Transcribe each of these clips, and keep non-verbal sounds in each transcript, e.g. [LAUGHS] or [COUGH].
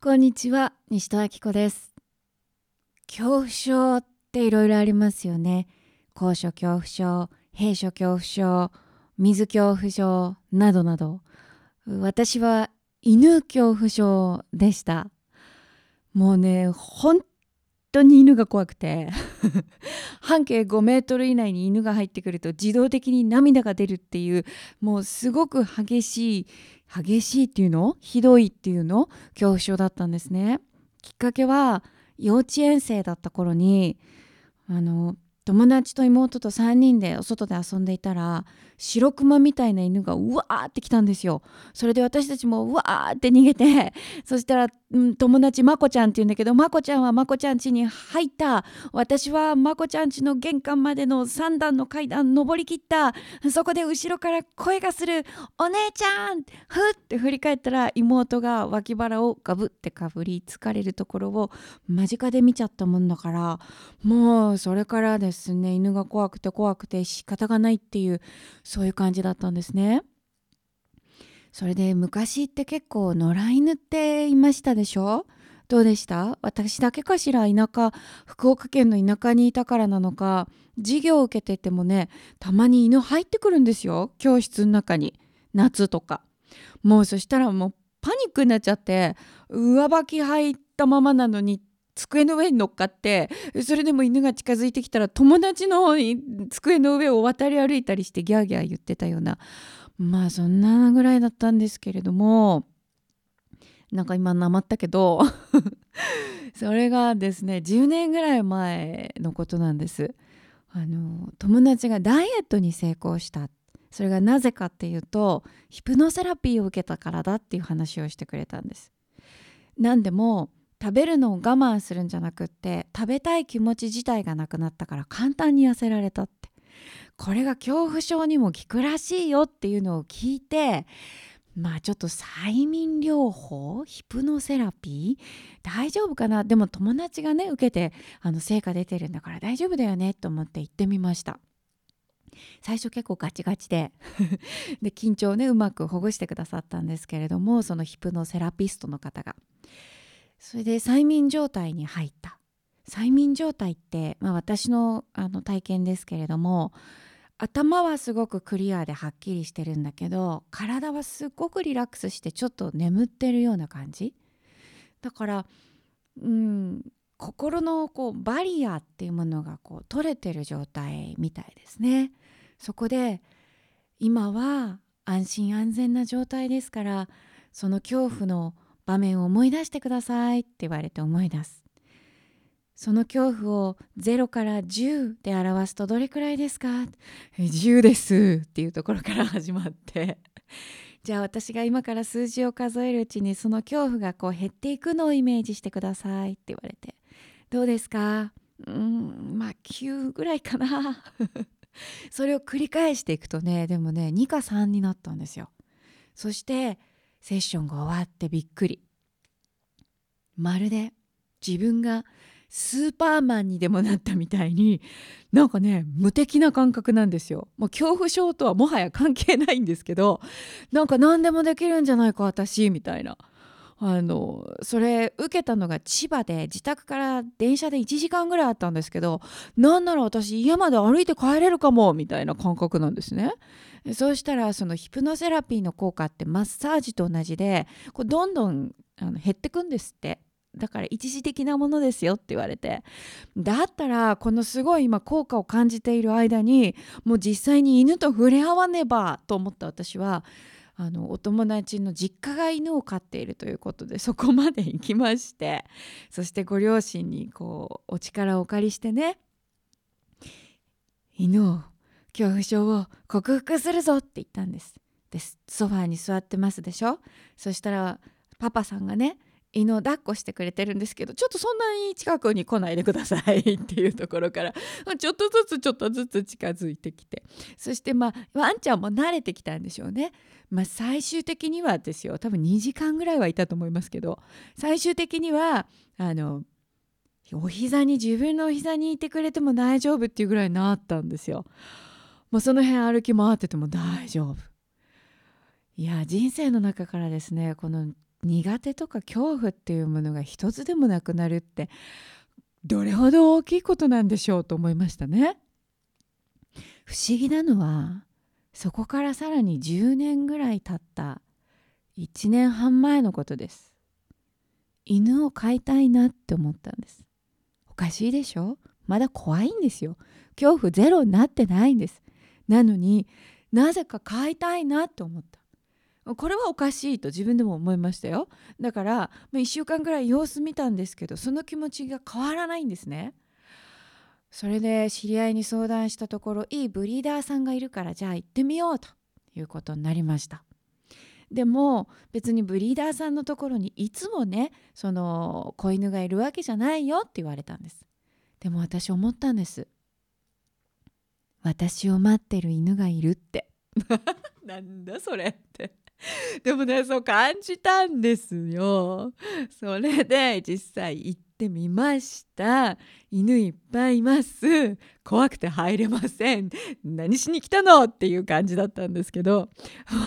こんにちは西戸明子です。恐怖症っていろいろありますよね。高所恐怖症閉所恐怖症水恐怖症などなど。私は犬恐怖症でした。もうね本当に犬が怖くて。半径5メートル以内に犬が入ってくると自動的に涙が出るっていうもうすごく激しい激しいっていうの？ひどいっていうの？恐怖症だったんですね。きっかけは幼稚園生だった頃にあの友達と妹と3人でお外で遊んでいたら白クマみたいな犬がうわーって来たんですよそれで私たちもうわーって逃げて [LAUGHS] そしたら、うん、友達まこちゃんって言うんだけどまこちゃんはまこちゃん家に入った私はまこちゃん家の玄関までの3段の階段登りきったそこで後ろから声がする「お姉ちゃん!」ふって振り返ったら妹が脇腹をガブってかぶりつかれるところを間近で見ちゃったもんだからもうそれからですですね犬が怖くて怖くて仕方がないっていうそういう感じだったんですね。それで昔って結構野良犬っていましたでしょ？どうでした？私だけかしら田舎福岡県の田舎にいたからなのか授業を受けててもねたまに犬入ってくるんですよ。教室の中に。夏とか。もうそしたらもうパニックになっちゃって上履き履いたままなのに机の上に乗っかってそれでも犬が近づいてきたら友達の机の上を渡り歩いたりしてギャーギャー言ってたようなまあそんなぐらいだったんですけれどもなんか今なまったけど [LAUGHS] それがですね10年ぐらい前のことなんです。あの友達がダイエットに成功したそれがなぜかっていうとヒプノセラピーを受けたからだっていう話をしてくれたんです。何でも食べるのを我慢するんじゃなくって食べたい気持ち自体がなくなったから簡単に痩せられたって。これが恐怖症にも効くらしいよっていうのを聞いてまあちょっと催眠療法？ヒプノセラピー？大丈夫かな？でも友達がね受けてあの成果出てるんだから大丈夫だよねと思って行ってみました。最初結構ガチガチで [LAUGHS] で緊張をねうまくほぐしてくださったんですけれどもそのヒプノセラピストの方が。それで催眠状態に入った。催眠状態って、まあ、私のあの体験ですけれども頭はすごくクリアではっきりしてるんだけど体はすっごくリラックスしてちょっと眠ってるような感じ。だからうん心のこうバリアっていうものがこう取れてる状態みたいですね。そこで今は安心安全な状態ですからその恐怖の場面を思い出してくださいって言われて思い出す。その恐怖を0から10で表すとどれくらいですか ?10 ですっていうところから始まって。[LAUGHS] じゃあ私が今から数字を数えるうちにその恐怖がこう減っていくのをイメージしてくださいって言われて。どうですか？うんまあ9ぐらいかな。[LAUGHS] それを繰り返していくとねでもね2か3になったんですよ。そしてセッションが終わってびっくり。まるで自分がスーパーマンにでもなったみたいになんかね無敵な感覚なんですよ。もう恐怖症とはもはや関係ないんですけどなんか何でもできるんじゃないか私みたいな。あのそれ受けたのが千葉で自宅から電車で1時間ぐらいあったんですけどなんなら私家まで歩いて帰れるかもみたいな感覚なんですね。そうしたらそのヒプノセラピーの効果ってマッサージと同じでこうどんどんあの減ってくんですって。だから一時的なものですよって言われて。だったらこのすごい今効果を感じている間にもう実際に犬と触れ合わねばと思った私はあのお友達の実家が犬を飼っているということでそこまで行きましてそしてご両親にこうお力をお借りしてね犬を恐怖症を克服するぞって言ったんですでソファーに座ってますでしょ？そしたらパパさんがね犬を抱っこしてくれてるんですけどちょっとそんなに近くに来ないでくださいっていうところからちょっとずつちょっとずつ近づいてきてそしてまあワンちゃんも慣れてきたんでしょうね。まあ、最終的にはですよ多分2時間ぐらいはいたと思いますけど最終的にはあのお膝に自分のお膝にいてくれても大丈夫っていうぐらいになったんですよ。もうその辺歩き回ってても大丈夫。いや人生の中からですねこの苦手とか恐怖っていうものが一つでもなくなるってどれほど大きいことなんでしょうと思いましたね。不思議なのはそこからさらに10年ぐらい経った1年半前のことです。犬を飼いたいなって思ったんです。おかしいでしょ？まだ怖いんですよ。恐怖ゼロになってないんです。なのになぜか飼いたいなって思った。これはおかしいと自分でも思いましたよ。だから1週間ぐらい様子見たんですけどその気持ちが変わらないんですね。それで知り合いに相談したところいいブリーダーさんがいるからじゃあ行ってみようと。いうことになりました。でも別にブリーダーさんのところにいつもねその子犬がいるわけじゃないよって言われたんです。でも私思ったんです。私を待ってる犬がいるって。[LAUGHS] なんだそれって。でもねそう感じたんですよ。それで実際行ってみました。犬いっぱいいます。怖くて入れません。何しに来たのっていう感じだったんですけど。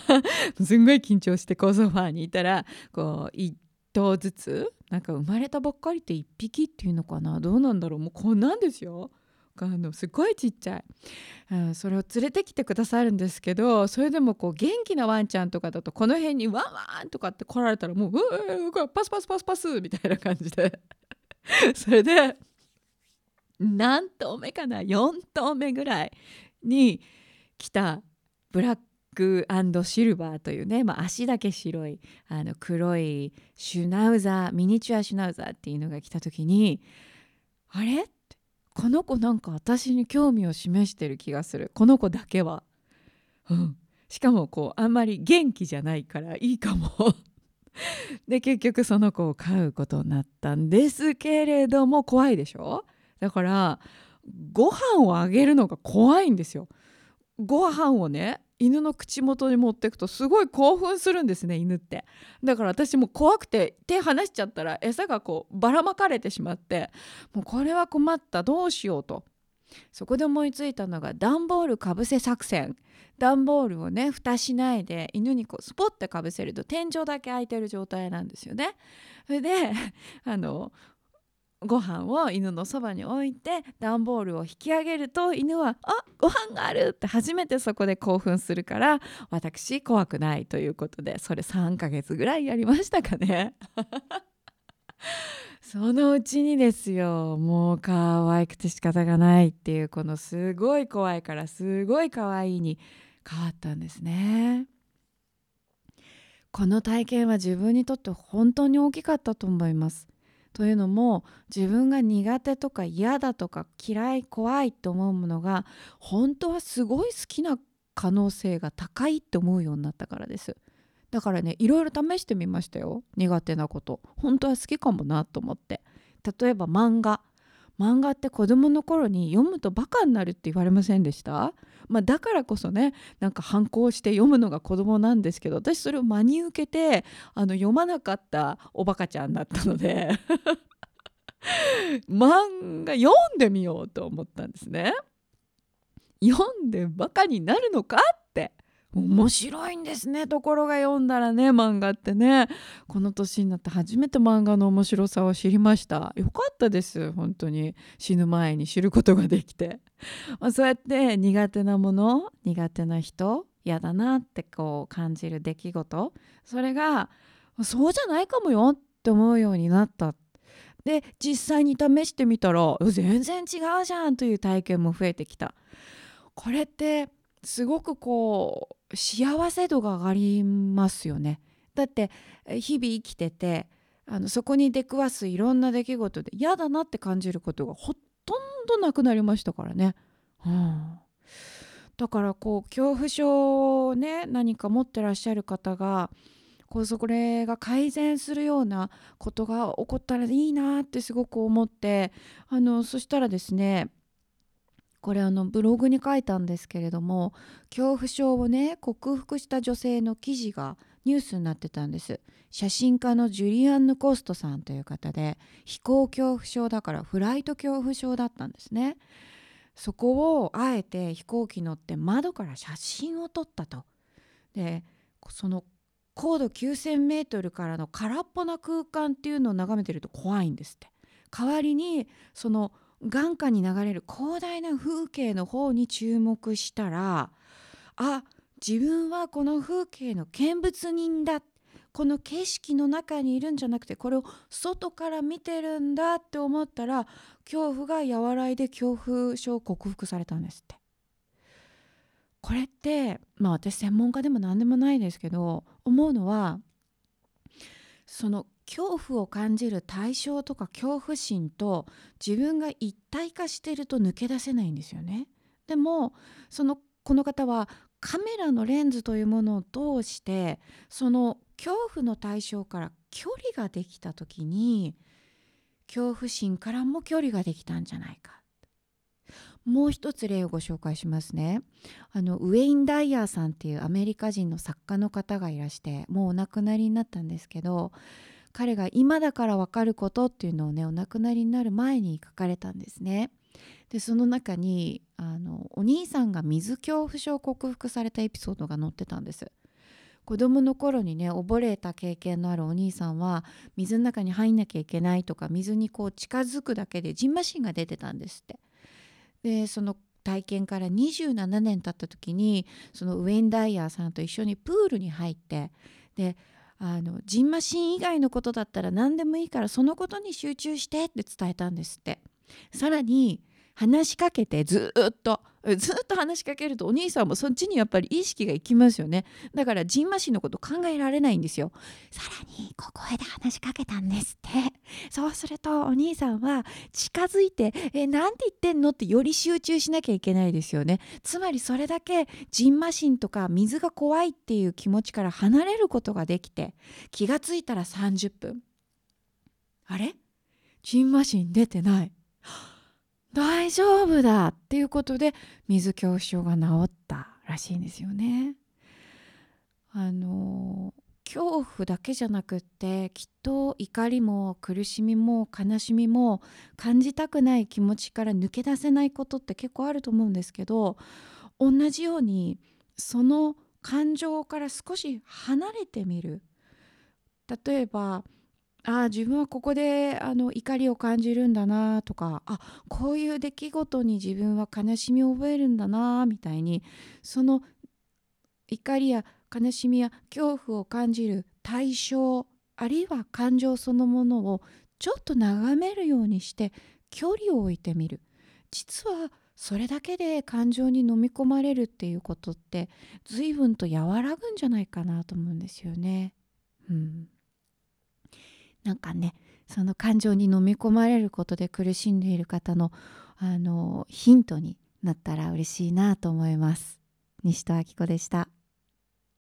[LAUGHS] すんごい緊張してこうソファーにいたらこう1頭ずつなんか生まれたばっかりって1匹っていうのかな？どうなんだろう？もうこんなんですよ。あのすごいちっちゃい、うん、それを連れてきてくださるんですけどそれでもこう元気なワンちゃんとかだとこの辺にワンワンとかって来られたらもうううパスパスパスパスみたいな感じで。[LAUGHS] それで何頭目かな4頭目ぐらいに来たブラックシルバーというね、まあ、足だけ白いあの黒いシュナウザーミニチュアシュナウザーっていうのが来た時にあれ？この子なんか私に興味を示してる気がするこの子だけは。うん、しかもこうあんまり元気じゃないからいいかも [LAUGHS] で結局その子を飼うことになったんですけれども怖いでしょ？だからご飯をあげるのが怖いんですよ。ご飯をね犬の口元に持ってくとすごい興奮するんですね犬って。だから私も怖くて手離しちゃったら餌がこうばらまかれてしまってもうこれは困ったどうしようと。そこで思いついたのが段ボールかぶせ作戦。段ボールをね蓋しないで犬にこうスポッてかぶせると天井だけ開いてる状態なんですよね。それであのご飯を犬のそばに置いて段ボールを引き上げると犬は「あご飯がある!」って初めてそこで興奮するから私怖くないということでそれ3ヶ月ぐらいやりましたかね。[LAUGHS] そのうちにですよもう可愛くて仕方がないっていうこのすごい怖いからすごい可愛いに変わったんですね。この体験は自分にとって本当に大きかったと思います。というのも自分が苦手とか嫌だとか嫌い怖いって思うものが本当はすごい好きな可能性が高いって思うようになったからです。だからねいろいろ試してみましたよ。苦手なこと。本当は好きかもなと思って。例えば漫画。漫画って子供の頃に読むとバカになるって言われませんでした？まあ、だからこそねなんか反抗して読むのが子供なんですけど私それを真に受けてあの読まなかったおバカちゃんだったので [LAUGHS] 漫画読んでみようと思ったんですね。読んでバカになるのか面白いんですね。ところが読んだらね漫画ってね。この年になって初めて漫画の面白さを知りました。よかったです。本当に。死ぬ前に知ることができて、[LAUGHS] そうやって苦手なもの苦手な人嫌だなってこう感じる出来事。それがそうじゃないかもよって思うようになった。で実際に試してみたら全然違うじゃんという体験も増えてきた。これってすごくこう幸せ度が上がりますよね。だって日々生きててあのそこに出くわすいろんな出来事で嫌だなって感じることがほとんどなくなりましたからね。うん、だからこう恐怖症をね何か持ってらっしゃる方がこうそれが改善するようなことが起こったらいいなってすごく思ってあのそしたらですねこれあのブログに書いたんですけれども恐怖症をね克服した女性の記事がニュースになってたんです。写真家のジュリアンヌ・コストさんという方で飛行恐怖症だからフライト恐怖症だったんですね。そこをあえて飛行機乗って窓から写真を撮ったと。でその高度 9,000m からの空っぽな空間っていうのを眺めてると怖いんですって。代わりにその眼下に流れる広大な風景の方に注目したらあ自分はこの風景の見物人だこの景色の中にいるんじゃなくてこれを外から見てるんだって思ったら恐怖が和らいで恐怖症を克服されたんですって。これってまあ私専門家でも何でもないですけど思うのはその恐怖を感じる対象とか恐怖心と自分が一体化していると抜け出せないんですよね。でもそのこの方はカメラのレンズというものを通してその恐怖の対象から距離ができた時に恐怖心からも距離ができたんじゃないかもう一つ例をご紹介しますねあのウェイン・ダイヤーさんっていうアメリカ人の作家の方がいらしてもうお亡くなりになったんですけど彼が今だから分かることっていうのをねお亡くなりになる前に書かれたんですね。でその中にあのお兄さんが水恐怖症を克服されたエピソードが載ってたんです。子供の頃にね溺れた経験のあるお兄さんは水の中に入んなきゃいけないとか水にこう近づくだけでジンマシンが出てたんですって。でその体験から27年経った時にそのウェイン・ダイヤーさんと一緒にプールに入ってであのジンマシン以外のことだったら何でもいいからそのことに集中してって伝えたんですって。さらに話しかけてずっと。ずっと話しかけるとお兄さんもそっちにやっぱり意識がいきますよね。だからジンマシンのこと考えられないんですよ。さらに小声で話しかけたんですって。そうするとお兄さんは近づいて「えなんて言ってんの?」ってより集中しなきゃいけないですよね。つまりそれだけジンマシンとか水が怖いっていう気持ちから離れることができて気がついたら30分。あれ？ジンマシン出てない。大丈夫だっていうことで水恐怖症が治ったらしいんですよね。あの恐怖だけじゃなくってきっと怒りも苦しみも悲しみも感じたくない気持ちから抜け出せないことって結構あると思うんですけど同じようにその感情から少し離れてみる例えばああ自分はここであの怒りを感じるんだなとかあこういう出来事に自分は悲しみを覚えるんだなみたいにその怒りや悲しみや恐怖を感じる対象あるいは感情そのものをちょっと眺めるようにして距離を置いてみる実はそれだけで感情に飲み込まれるっていうことって随分と和らぐんじゃないかなと思うんですよね。うんなんかねその感情に飲み込まれることで苦しんでいる方のあのヒントになったら嬉しいなと思います。西戸明子でした。